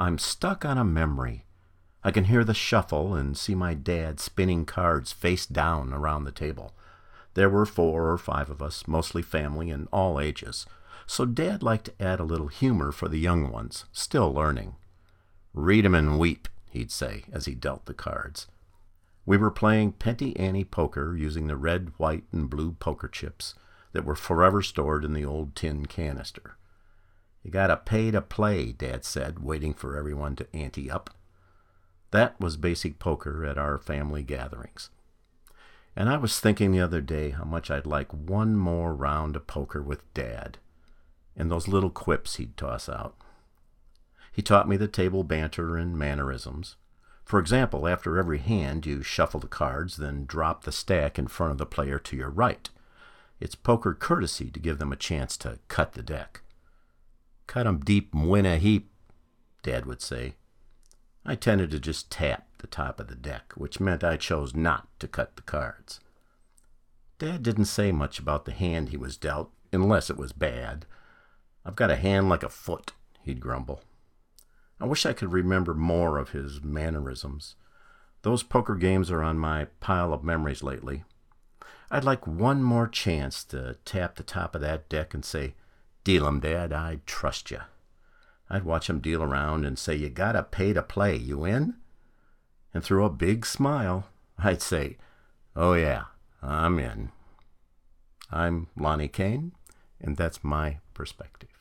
I'm stuck on a memory. I can hear the shuffle and see my dad spinning cards face down around the table. There were four or five of us, mostly family and all ages, so Dad liked to add a little humor for the young ones, still learning. Read 'em and weep, he'd say as he dealt the cards. We were playing penny ante poker using the red, white, and blue poker chips that were forever stored in the old tin canister. You gotta pay to play, Dad said, waiting for everyone to ante up. That was basic poker at our family gatherings. And I was thinking the other day how much I'd like one more round of poker with Dad, and those little quips he'd toss out. He taught me the table banter and mannerisms. For example, after every hand, you shuffle the cards, then drop the stack in front of the player to your right. It's poker courtesy to give them a chance to cut the deck. Cut 'em deep and win a heap, Dad would say. I tended to just tap the top of the deck, which meant I chose not to cut the cards. Dad didn't say much about the hand he was dealt, unless it was bad. I've got a hand like a foot, he'd grumble. I wish I could remember more of his mannerisms. Those poker games are on my pile of memories lately. I'd like one more chance to tap the top of that deck and say, Deal 'em, Dad, I'd trust you. I'd watch him deal around and say, You gotta pay to play. You in? And through a big smile, I'd say, Oh, yeah, I'm in. I'm Lonny Cain, and that's my perspective.